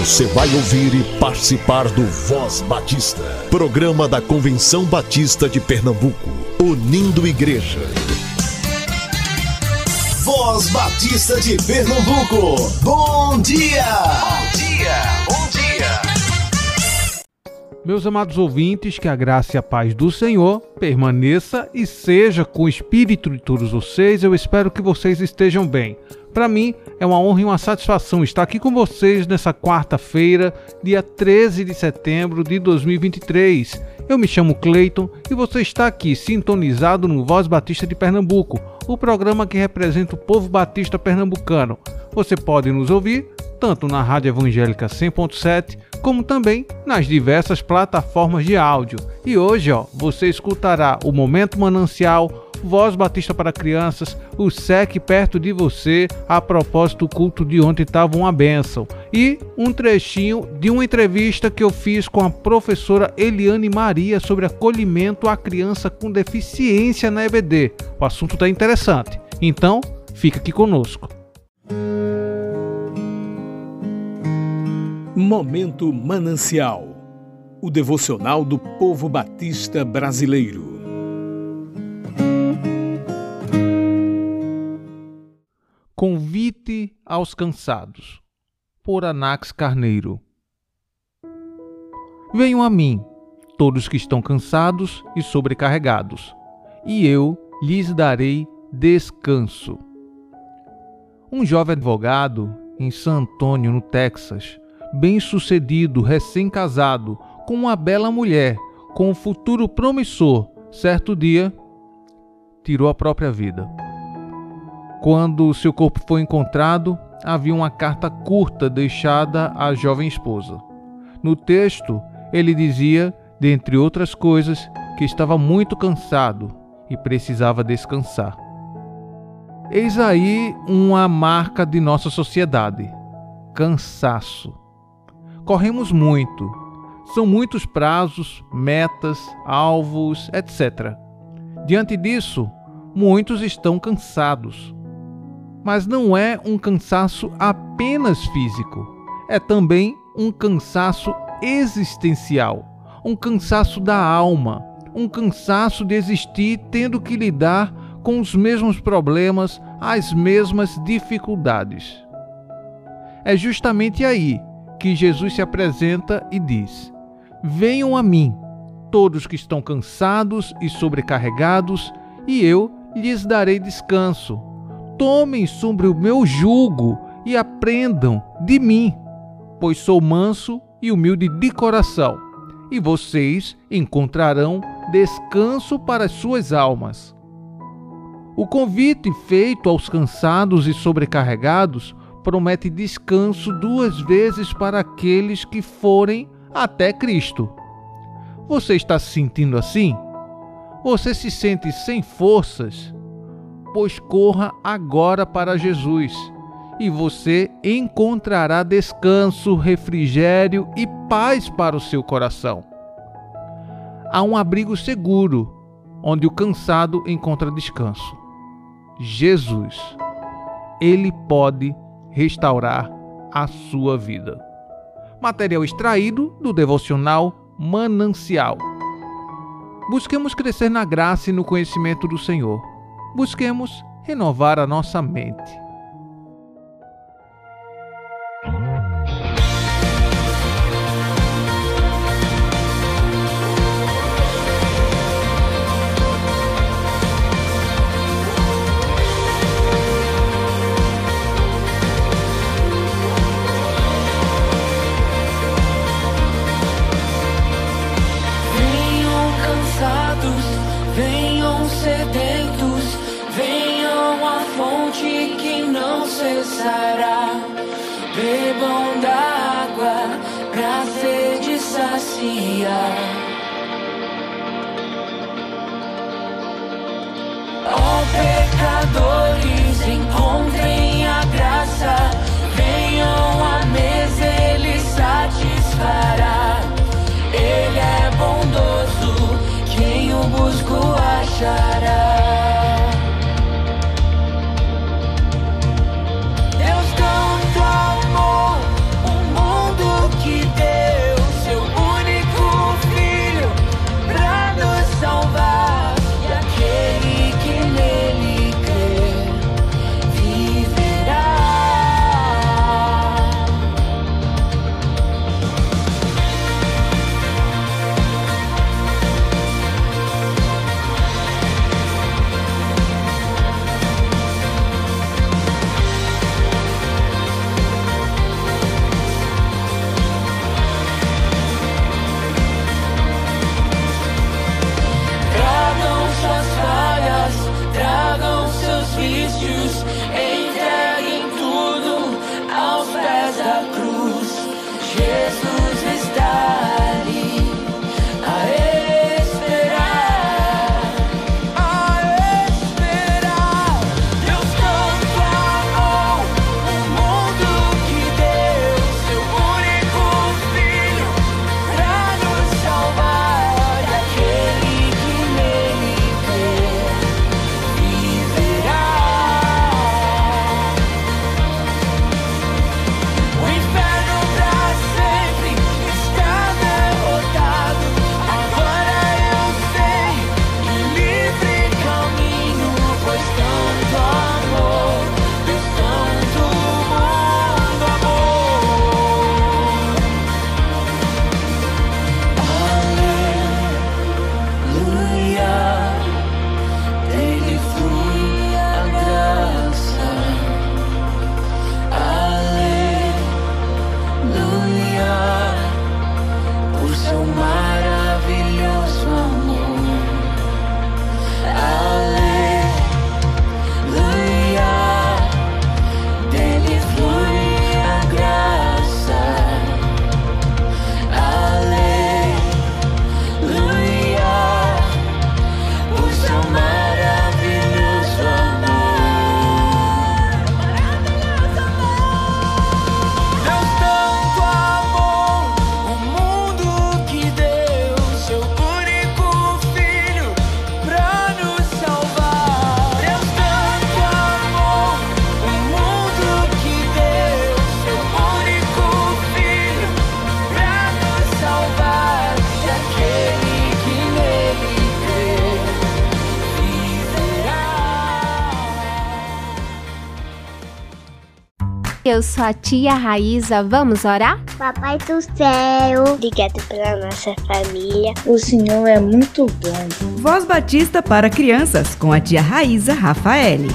Você vai ouvir e participar do Voz Batista, programa da Convenção Batista de Pernambuco, unindo igreja. Voz Batista de Pernambuco, bom dia! Bom dia, bom dia! Meus amados ouvintes, que a graça e a paz do Senhor permaneça e seja com o espírito de todos vocês. Eu espero que vocês estejam bem. Para mim é uma honra e uma satisfação estar aqui com vocês nessa quarta-feira, dia 13 de setembro de 2023. Eu me chamo Cleiton e você está aqui sintonizado no Voz Batista de Pernambuco, o programa que representa o povo batista pernambucano. Você pode nos ouvir tanto na Rádio Evangélica 100.7 como também nas diversas plataformas de áudio. E hoje, ó, você escutará o Momento Manancial Voz Batista para Crianças, o SEC perto de você. A propósito, o culto de ontem estava uma bênção. E um trechinho de uma entrevista que eu fiz com a professora Eliane Maria sobre acolhimento à criança com deficiência na EBD. O assunto está interessante. Então, fica aqui conosco. Momento Manancial o devocional do povo batista brasileiro. Convite aos cansados, por Anax Carneiro. Venham a mim, todos que estão cansados e sobrecarregados, e eu lhes darei descanso. Um jovem advogado em San Antônio, no Texas, bem-sucedido, recém-casado, com uma bela mulher, com um futuro promissor, certo dia tirou a própria vida. Quando seu corpo foi encontrado, havia uma carta curta deixada à jovem esposa. No texto, ele dizia, dentre outras coisas, que estava muito cansado e precisava descansar. Eis aí uma marca de nossa sociedade: cansaço. Corremos muito, são muitos prazos, metas, alvos, etc. Diante disso, muitos estão cansados. Mas não é um cansaço apenas físico, é também um cansaço existencial, um cansaço da alma, um cansaço de existir tendo que lidar com os mesmos problemas, as mesmas dificuldades. É justamente aí que Jesus se apresenta e diz: Venham a mim, todos que estão cansados e sobrecarregados, e eu lhes darei descanso tomem sobre o meu jugo e aprendam de mim, pois sou manso e humilde de coração, e vocês encontrarão descanso para as suas almas. O convite feito aos cansados e sobrecarregados promete descanso duas vezes para aqueles que forem até Cristo. Você está se sentindo assim? Você se sente sem forças? pois corra agora para Jesus, e você encontrará descanso, refrigério e paz para o seu coração. Há um abrigo seguro, onde o cansado encontra descanso. Jesus. Ele pode restaurar a sua vida. Material extraído do devocional Manancial. Busquemos crescer na graça e no conhecimento do Senhor busquemos renovar a nossa mente. Saciar. Ó oh, pecadores, o mar Eu sou a tia Raíza, vamos orar? Papai do céu, obrigado pela nossa família. O Senhor é muito bom. Voz Batista para crianças com a tia Raíza Rafaele.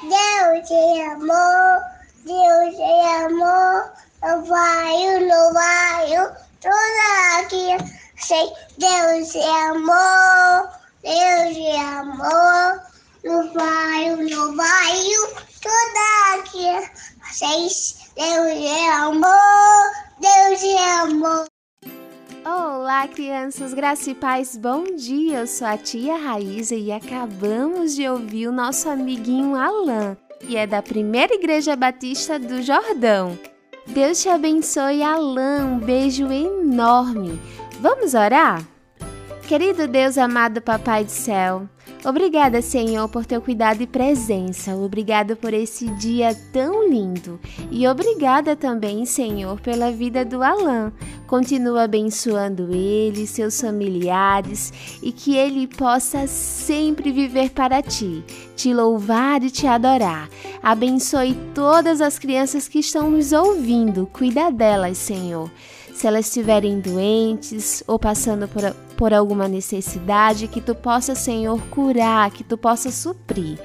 Deus te amou, Deus te amou, louvai-o, louvai-o, toda aqui. Sei, Deus te amou, Deus te amou. Louvai-o, louvai-o, toda aqui. Vocês, Deus te amou, Deus te amou. Olá, crianças, graça e paz, bom dia. Eu sou a tia Raíza e acabamos de ouvir o nosso amiguinho Alan, que é da Primeira Igreja Batista do Jordão. Deus te abençoe, Alan. Um beijo enorme. Vamos orar? Querido Deus amado Papai do Céu, Obrigada, Senhor, por teu cuidado e presença. Obrigado por esse dia tão lindo. E obrigada também, Senhor, pela vida do Alan. Continua abençoando ele, seus familiares e que ele possa sempre viver para ti, te louvar e te adorar. Abençoe todas as crianças que estão nos ouvindo. Cuida delas, Senhor se elas estiverem doentes ou passando por, por alguma necessidade, que tu possa, Senhor, curar, que tu possa suprir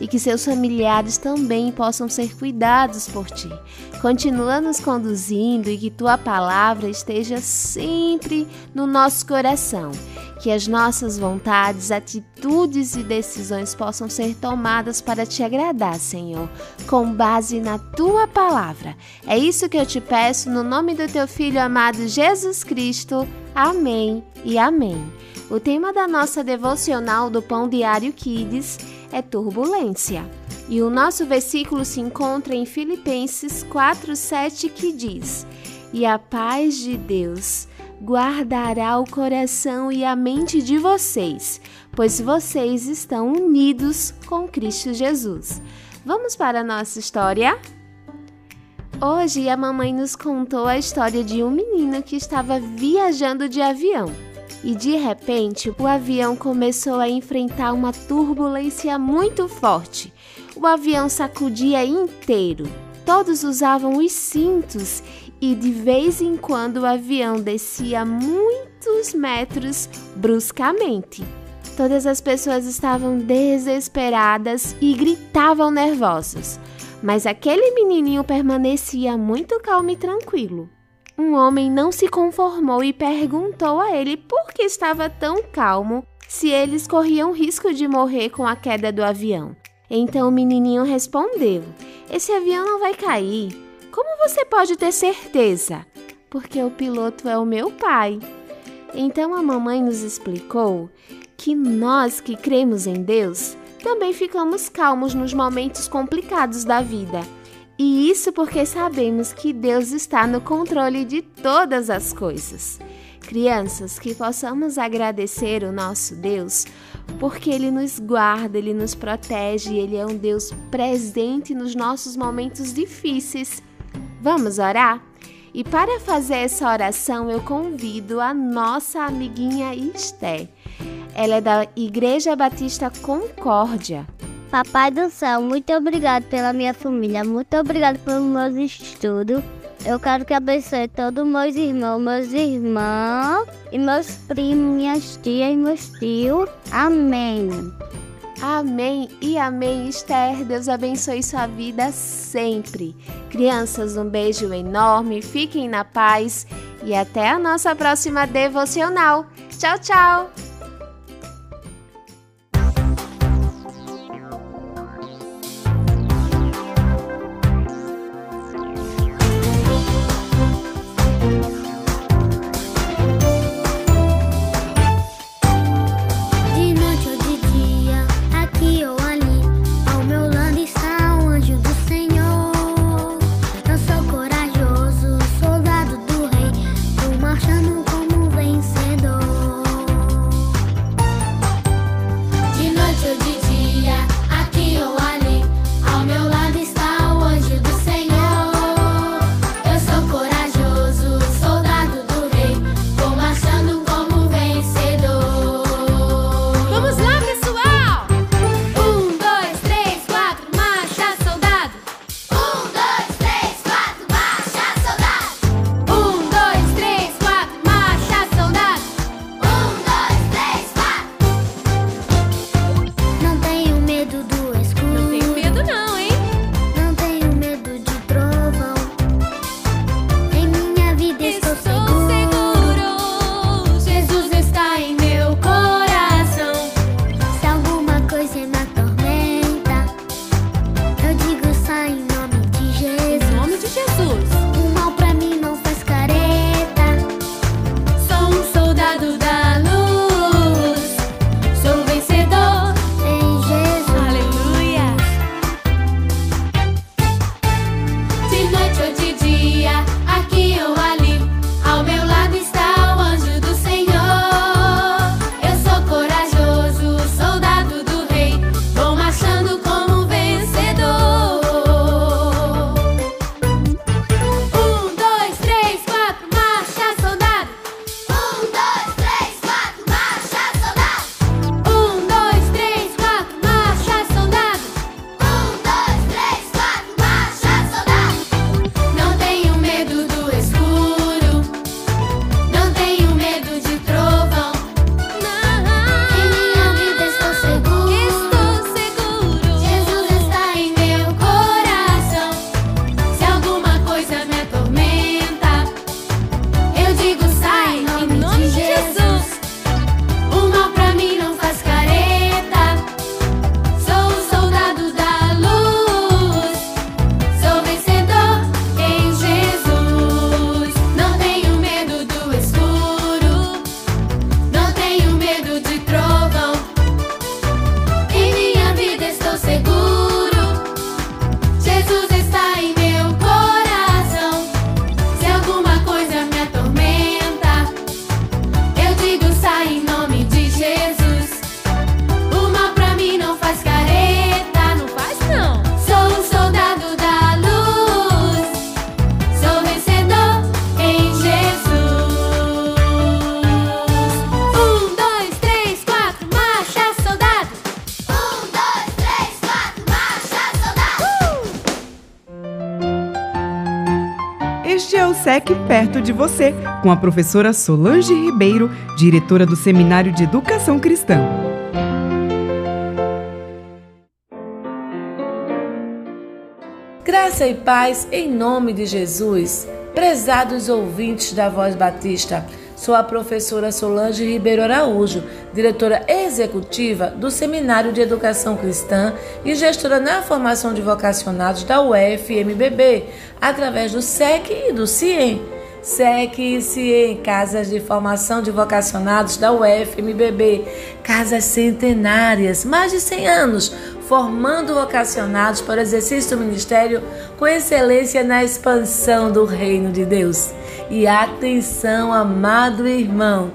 e que seus familiares também possam ser cuidados por ti. Continua nos conduzindo e que tua palavra esteja sempre no nosso coração que as nossas vontades, atitudes e decisões possam ser tomadas para te agradar, Senhor, com base na tua palavra. É isso que eu te peço no nome do teu filho amado Jesus Cristo. Amém e amém. O tema da nossa devocional do Pão Diário Kids é turbulência. E o nosso versículo se encontra em Filipenses 4:7 que diz: "E a paz de Deus, guardará o coração e a mente de vocês, pois vocês estão unidos com Cristo Jesus. Vamos para a nossa história? Hoje a mamãe nos contou a história de um menino que estava viajando de avião e de repente o avião começou a enfrentar uma turbulência muito forte. O avião sacudia inteiro. Todos usavam os cintos e de vez em quando o avião descia muitos metros bruscamente. Todas as pessoas estavam desesperadas e gritavam nervosos, mas aquele menininho permanecia muito calmo e tranquilo. Um homem não se conformou e perguntou a ele por que estava tão calmo se eles corriam risco de morrer com a queda do avião. Então o menininho respondeu: Esse avião não vai cair. Como você pode ter certeza? Porque o piloto é o meu pai. Então a mamãe nos explicou que nós que cremos em Deus também ficamos calmos nos momentos complicados da vida. E isso porque sabemos que Deus está no controle de todas as coisas. Crianças, que possamos agradecer o nosso Deus, porque Ele nos guarda, Ele nos protege, Ele é um Deus presente nos nossos momentos difíceis. Vamos orar? E para fazer essa oração, eu convido a nossa amiguinha Esté. Ela é da Igreja Batista Concórdia. Papai do céu, muito obrigado pela minha família, muito obrigado pelos meus estudos. Eu quero que abençoe todos meus irmãos, meus irmãos e meus primos, minhas tias e meus tios. Amém. Amém e amém, Esther. Deus abençoe sua vida sempre. Crianças, um beijo enorme, fiquem na paz e até a nossa próxima devocional. Tchau, tchau! De você, com a professora Solange Ribeiro, diretora do Seminário de Educação Cristã. Graça e paz em nome de Jesus. Prezados ouvintes da Voz Batista, Sou a professora Solange Ribeiro Araújo, diretora executiva do Seminário de Educação Cristã e gestora na formação de vocacionados da UFMBB, através do SEC e do CIEM. E CIEM, Casas de Formação de Vocacionados da UFMBB, casas centenárias, mais de 100 anos, formando vocacionados para o exercício do ministério com excelência na expansão do reino de Deus. E atenção, amado irmão,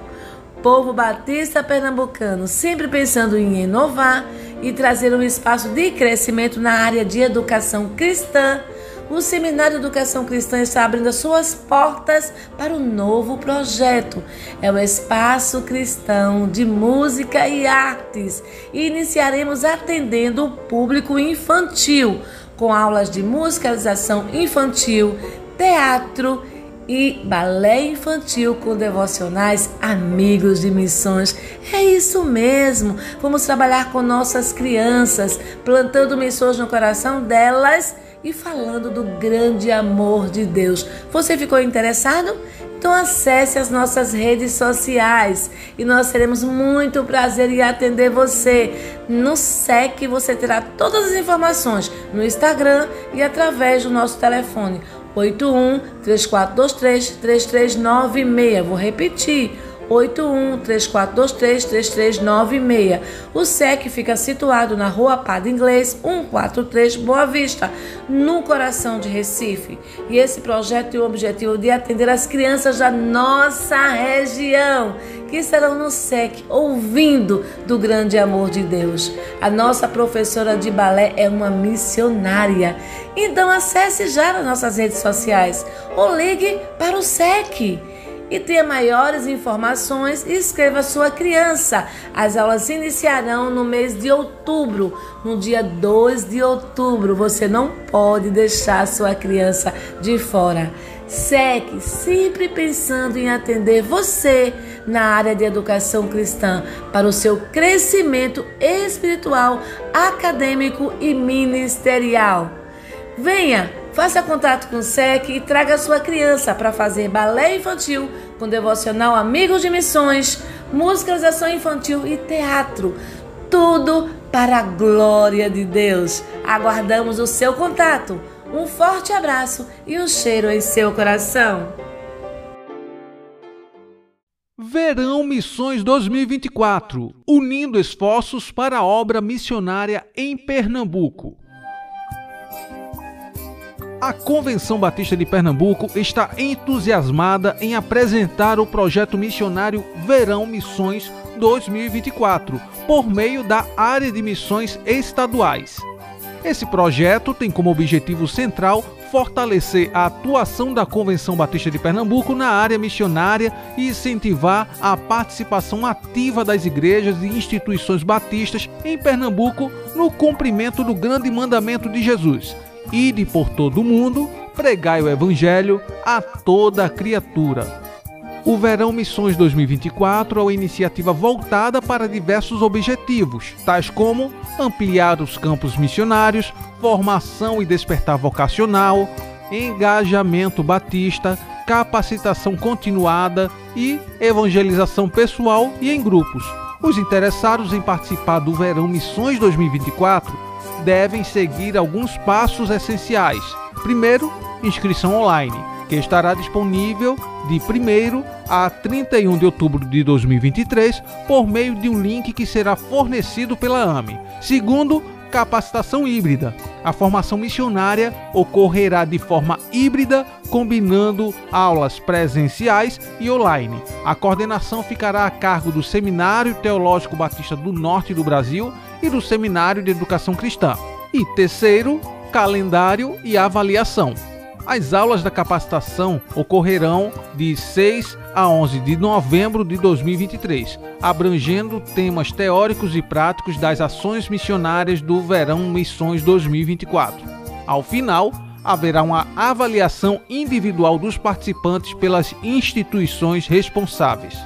povo batista pernambucano, sempre pensando em inovar e trazer um espaço de crescimento na área de educação cristã. O Seminário de Educação Cristã está abrindo as suas portas para um novo projeto. É o Espaço Cristão de Música e Artes. E iniciaremos atendendo o público infantil, com aulas de musicalização infantil, teatro e balé infantil com devocionais Amigos de Missões. É isso mesmo. Vamos trabalhar com nossas crianças, plantando missões no coração delas e falando do grande amor de Deus. Você ficou interessado? Então acesse as nossas redes sociais e nós teremos muito prazer em atender você. No SEC você terá todas as informações no Instagram e através do nosso telefone 81 3423 3396. Vou repetir. 81 3423 3396. O SEC fica situado na Rua Padre Inglês 143 Boa Vista, no coração de Recife. E esse projeto tem o objetivo de atender as crianças da nossa região que estarão no SEC ouvindo do grande amor de Deus. A nossa professora de balé é uma missionária. Então acesse já nas nossas redes sociais ou ligue para o SEC e tenha maiores informações, escreva sua criança. As aulas iniciarão no mês de outubro, no dia 2 de outubro. Você não pode deixar sua criança de fora. SEC, sempre pensando em atender você na área de educação cristã para o seu crescimento espiritual, acadêmico e ministerial. Venha, faça contato com o SEC e traga sua criança para fazer balé infantil com devocional Amigos de Missões, musicalização infantil e teatro. Tudo para a glória de Deus. Aguardamos o seu contato. Um forte abraço e um cheiro em seu coração. Verão Missões 2024 unindo esforços para a obra missionária em Pernambuco. A Convenção Batista de Pernambuco está entusiasmada em apresentar o projeto missionário Verão Missões 2024 por meio da área de missões estaduais. Esse projeto tem como objetivo central fortalecer a atuação da Convenção Batista de Pernambuco na área missionária e incentivar a participação ativa das igrejas e instituições batistas em Pernambuco no cumprimento do grande mandamento de Jesus: ide por todo o mundo, pregai o evangelho a toda criatura. O Verão Missões 2024 é uma iniciativa voltada para diversos objetivos, tais como ampliar os campos missionários, formação e despertar vocacional, engajamento batista, capacitação continuada e evangelização pessoal e em grupos. Os interessados em participar do Verão Missões 2024 devem seguir alguns passos essenciais. Primeiro, inscrição online que estará disponível de 1 a 31 de outubro de 2023 por meio de um link que será fornecido pela AME. Segundo, capacitação híbrida. A formação missionária ocorrerá de forma híbrida, combinando aulas presenciais e online. A coordenação ficará a cargo do Seminário Teológico Batista do Norte do Brasil e do Seminário de Educação Cristã. E terceiro, calendário e avaliação. As aulas da capacitação ocorrerão de 6 a 11 de novembro de 2023, abrangendo temas teóricos e práticos das ações missionárias do Verão Missões 2024. Ao final, haverá uma avaliação individual dos participantes pelas instituições responsáveis.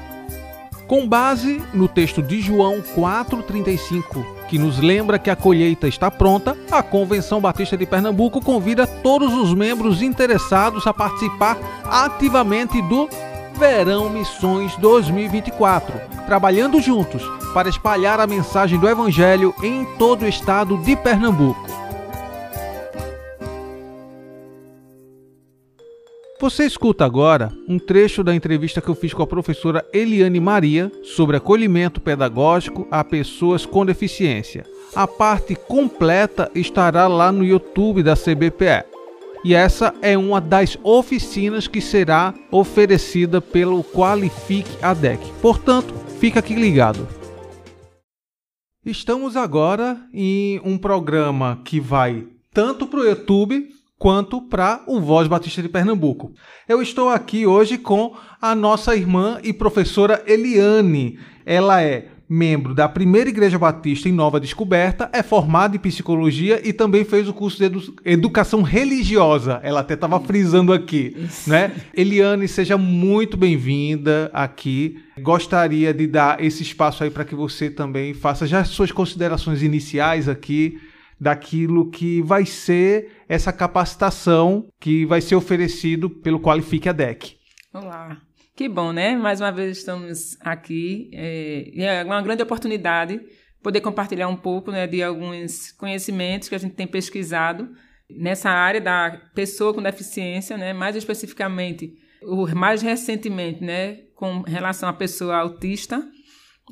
Com base no texto de João 4,35, que nos lembra que a colheita está pronta, a Convenção Batista de Pernambuco convida todos os membros interessados a participar ativamente do Verão Missões 2024, trabalhando juntos para espalhar a mensagem do Evangelho em todo o estado de Pernambuco. Você escuta agora um trecho da entrevista que eu fiz com a professora Eliane Maria sobre acolhimento pedagógico a pessoas com deficiência. A parte completa estará lá no YouTube da CBPE. E essa é uma das oficinas que será oferecida pelo Qualifique ADEC. Portanto, fica aqui ligado. Estamos agora em um programa que vai tanto para o YouTube quanto para o Voz Batista de Pernambuco. Eu estou aqui hoje com a nossa irmã e professora Eliane. Ela é membro da Primeira Igreja Batista em Nova Descoberta, é formada em psicologia e também fez o curso de edu educação religiosa. Ela até estava frisando aqui, Isso. né? Eliane, seja muito bem-vinda aqui. Gostaria de dar esse espaço aí para que você também faça já suas considerações iniciais aqui daquilo que vai ser essa capacitação que vai ser oferecido pelo Qualifique ADEC. Olá. Que bom, né? Mais uma vez estamos aqui. É, é uma grande oportunidade poder compartilhar um pouco né, de alguns conhecimentos que a gente tem pesquisado nessa área da pessoa com deficiência, né? mais especificamente, o mais recentemente, né, com relação à pessoa autista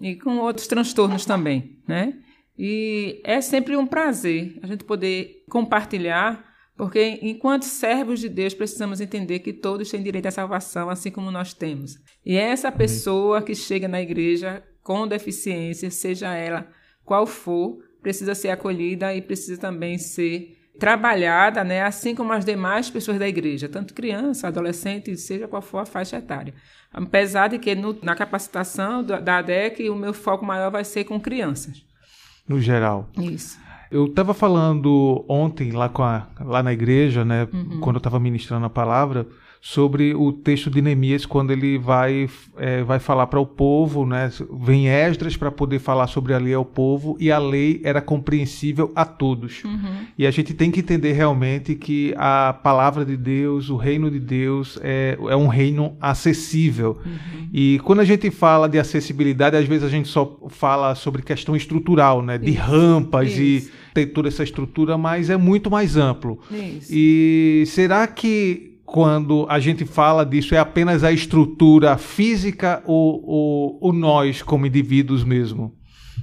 e com outros transtornos também, né? E é sempre um prazer a gente poder compartilhar, porque enquanto servos de Deus precisamos entender que todos têm direito à salvação, assim como nós temos. E é essa pessoa que chega na igreja com deficiência, seja ela qual for, precisa ser acolhida e precisa também ser trabalhada, né, assim como as demais pessoas da igreja, tanto criança, adolescente, seja qual for a faixa etária. Apesar de que no, na capacitação da ADEC o meu foco maior vai ser com crianças no geral. Isso. Eu estava falando ontem lá, com a, lá na igreja, né, uhum. quando eu estava ministrando a palavra, sobre o texto de Neemias quando ele vai, é, vai falar para o povo, né? Vem Esdras para poder falar sobre a lei ao povo e a lei era compreensível a todos. Uhum. E a gente tem que entender realmente que a palavra de Deus, o reino de Deus é, é um reino acessível. Uhum. E quando a gente fala de acessibilidade, às vezes a gente só fala sobre questão estrutural, né? De Isso. rampas Isso. e ter toda essa estrutura, mas é muito mais amplo. Isso. E será que quando a gente fala disso, é apenas a estrutura física ou, ou, ou nós, como indivíduos mesmo?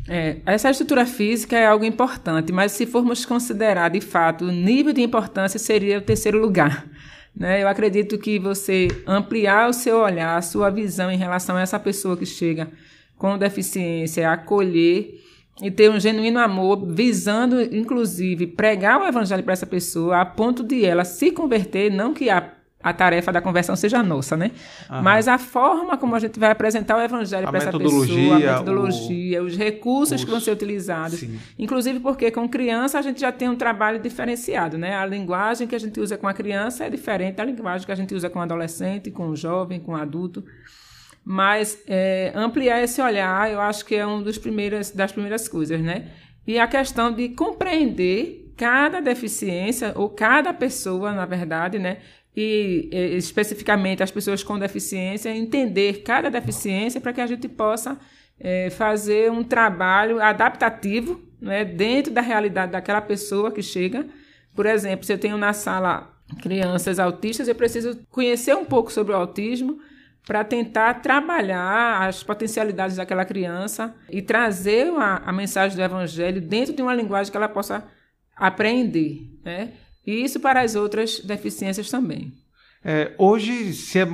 É, essa estrutura física é algo importante, mas se formos considerar de fato o nível de importância, seria o terceiro lugar. Né? Eu acredito que você ampliar o seu olhar, a sua visão em relação a essa pessoa que chega com deficiência, acolher e ter um genuíno amor, visando inclusive pregar o evangelho para essa pessoa, a ponto de ela se converter, não que a a tarefa da conversão seja nossa, né? Aham. Mas a forma como a gente vai apresentar o evangelho para essa pessoa, a metodologia, o, os recursos os, que vão ser utilizados. Sim. Inclusive porque com criança a gente já tem um trabalho diferenciado, né? A linguagem que a gente usa com a criança é diferente da linguagem que a gente usa com o adolescente, com o jovem, com o adulto. Mas é, ampliar esse olhar, eu acho que é uma das primeiras, das primeiras coisas, né? E a questão de compreender cada deficiência ou cada pessoa, na verdade, né? E especificamente as pessoas com deficiência, entender cada deficiência para que a gente possa é, fazer um trabalho adaptativo né, dentro da realidade daquela pessoa que chega. Por exemplo, se eu tenho na sala crianças autistas, eu preciso conhecer um pouco sobre o autismo para tentar trabalhar as potencialidades daquela criança e trazer uma, a mensagem do Evangelho dentro de uma linguagem que ela possa aprender. Né? E isso para as outras deficiências também. É, hoje se é,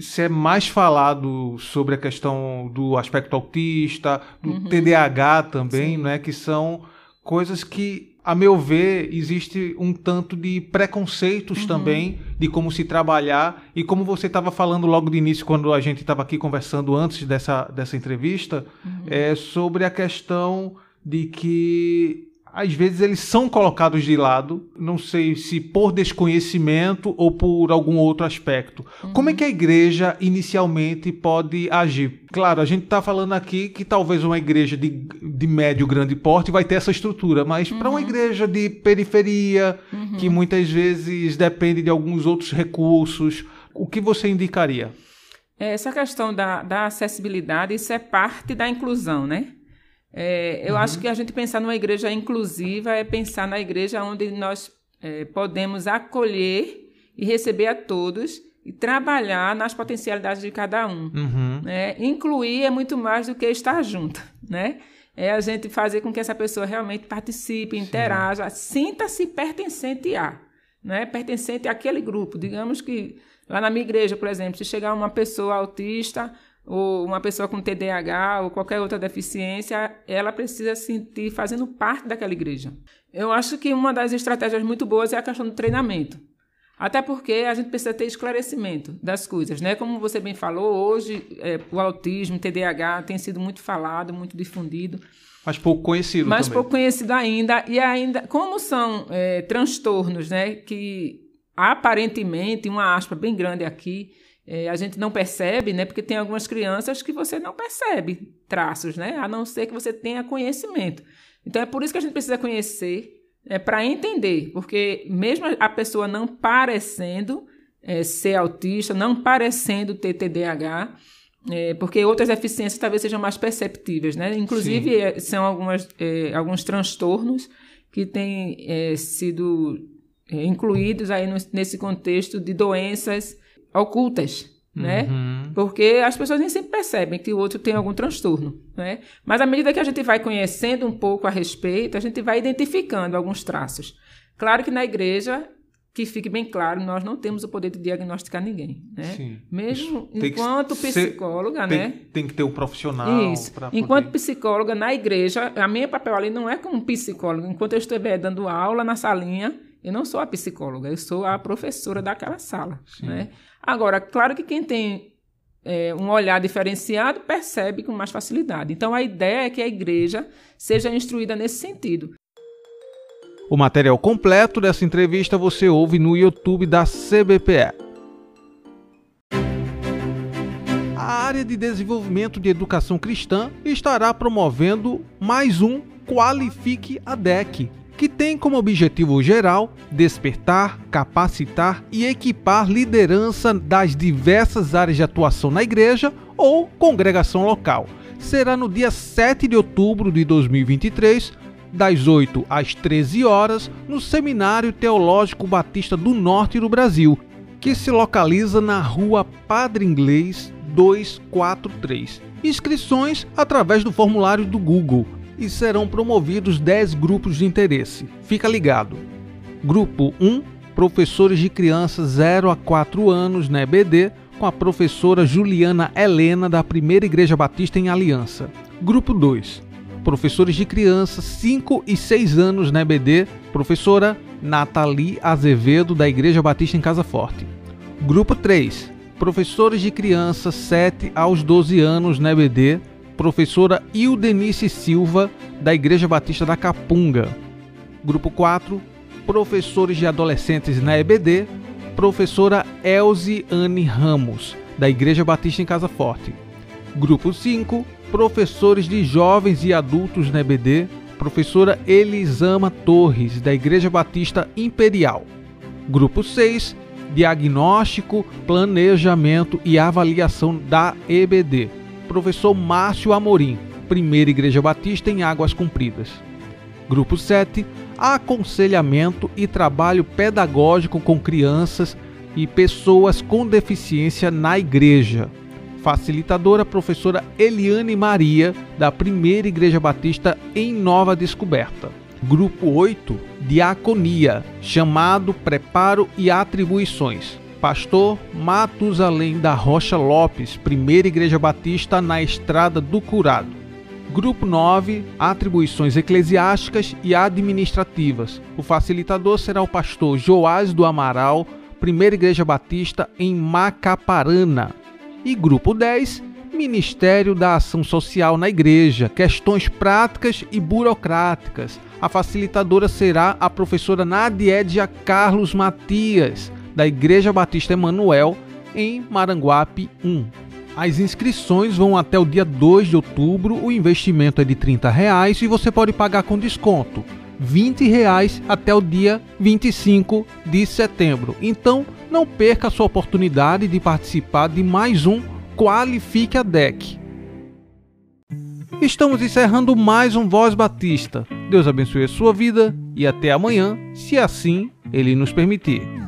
se é mais falado sobre a questão do aspecto autista, do uhum. TDAH também, né, que são coisas que a meu ver, existe um tanto de preconceitos uhum. também de como se trabalhar. E como você estava falando logo de início, quando a gente estava aqui conversando antes dessa, dessa entrevista, uhum. é sobre a questão de que às vezes eles são colocados de lado, não sei se por desconhecimento ou por algum outro aspecto. Uhum. Como é que a igreja inicialmente pode agir? Claro, a gente está falando aqui que talvez uma igreja de, de médio grande porte vai ter essa estrutura, mas uhum. para uma igreja de periferia, uhum. que muitas vezes depende de alguns outros recursos, o que você indicaria? Essa questão da, da acessibilidade, isso é parte da inclusão, né? É, eu uhum. acho que a gente pensar numa igreja inclusiva é pensar na igreja onde nós é, podemos acolher e receber a todos e trabalhar nas potencialidades de cada um. Uhum. Né? Incluir é muito mais do que estar junto, né? É a gente fazer com que essa pessoa realmente participe, interaja, sinta-se pertencente a, né? Pertencente àquele grupo. Digamos que lá na minha igreja, por exemplo, se chegar uma pessoa autista, ou uma pessoa com TDAH ou qualquer outra deficiência, ela precisa se sentir fazendo parte daquela igreja. Eu acho que uma das estratégias muito boas é a questão do treinamento. Até porque a gente precisa ter esclarecimento das coisas, né? Como você bem falou, hoje é, o autismo, o TDAH tem sido muito falado, muito difundido. Mas pouco conhecido Mas também. pouco conhecido ainda. E ainda, como são é, transtornos, né? Que aparentemente, uma aspa bem grande aqui, é, a gente não percebe, né? Porque tem algumas crianças que você não percebe traços, né? A não ser que você tenha conhecimento. Então é por isso que a gente precisa conhecer, é, para entender, porque mesmo a pessoa não parecendo é, ser autista, não parecendo ter TDAH, é, porque outras deficiências talvez sejam mais perceptíveis, né? Inclusive é, são algumas, é, alguns transtornos que têm é, sido incluídos aí no, nesse contexto de doenças ocultas, né? Uhum. Porque as pessoas nem sempre percebem que o outro tem algum transtorno, né? Mas à medida que a gente vai conhecendo um pouco a respeito, a gente vai identificando alguns traços. Claro que na igreja, que fique bem claro, nós não temos o poder de diagnosticar ninguém, né? Sim. Mesmo enquanto psicóloga, ser, né? Tem, tem, que ter um profissional. Isso. Enquanto poder... psicóloga na igreja, a minha papel ali não é como psicóloga. Enquanto eu estiver dando aula na salinha, eu não sou a psicóloga, eu sou a professora daquela sala, Sim. né? Agora, claro que quem tem é, um olhar diferenciado percebe com mais facilidade. Então, a ideia é que a igreja seja instruída nesse sentido. O material completo dessa entrevista você ouve no YouTube da CBPE. A área de desenvolvimento de educação cristã estará promovendo mais um Qualifique a DEC, que tem como objetivo geral despertar, capacitar e equipar liderança das diversas áreas de atuação na igreja ou congregação local. Será no dia 7 de outubro de 2023, das 8 às 13 horas, no Seminário Teológico Batista do Norte do Brasil, que se localiza na Rua Padre Inglês 243. Inscrições através do formulário do Google e serão promovidos 10 grupos de interesse. Fica ligado. Grupo 1, professores de crianças 0 a 4 anos na EBD, com a professora Juliana Helena da Primeira Igreja Batista em Aliança. Grupo 2, professores de crianças 5 e 6 anos na EBD, professora Nathalie Azevedo da Igreja Batista em Casa Forte. Grupo 3, professores de crianças 7 aos 12 anos na EBD, professora Ildenice Silva, da Igreja Batista da Capunga. Grupo 4, professores de adolescentes na EBD, professora Elze Anne Ramos, da Igreja Batista em Casa Forte. Grupo 5, professores de jovens e adultos na EBD, professora Elisama Torres, da Igreja Batista Imperial. Grupo 6, diagnóstico, planejamento e avaliação da EBD, professor Márcio Amorim, Primeira Igreja Batista em Águas Compridas. Grupo 7, aconselhamento e trabalho pedagógico com crianças e pessoas com deficiência na igreja. Facilitadora professora Eliane Maria, da Primeira Igreja Batista em Nova Descoberta. Grupo 8, Diaconia, chamado Preparo e Atribuições. Pastor Matusalém da Rocha Lopes, Primeira Igreja Batista na Estrada do Curado. Grupo 9, Atribuições Eclesiásticas e Administrativas. O facilitador será o pastor Joás do Amaral, Primeira Igreja Batista em Macaparana. E grupo 10, Ministério da Ação Social na Igreja, questões práticas e burocráticas. A facilitadora será a professora Nadiedia Carlos Matias, da Igreja Batista Emanuel, em Maranguape 1. As inscrições vão até o dia 2 de outubro, o investimento é de 30 reais e você pode pagar com desconto. 20 reais até o dia 25 de setembro. Então, não perca a sua oportunidade de participar de mais um Qualifique a DEC. Estamos encerrando mais um Voz Batista. Deus abençoe a sua vida e até amanhã, se assim Ele nos permitir.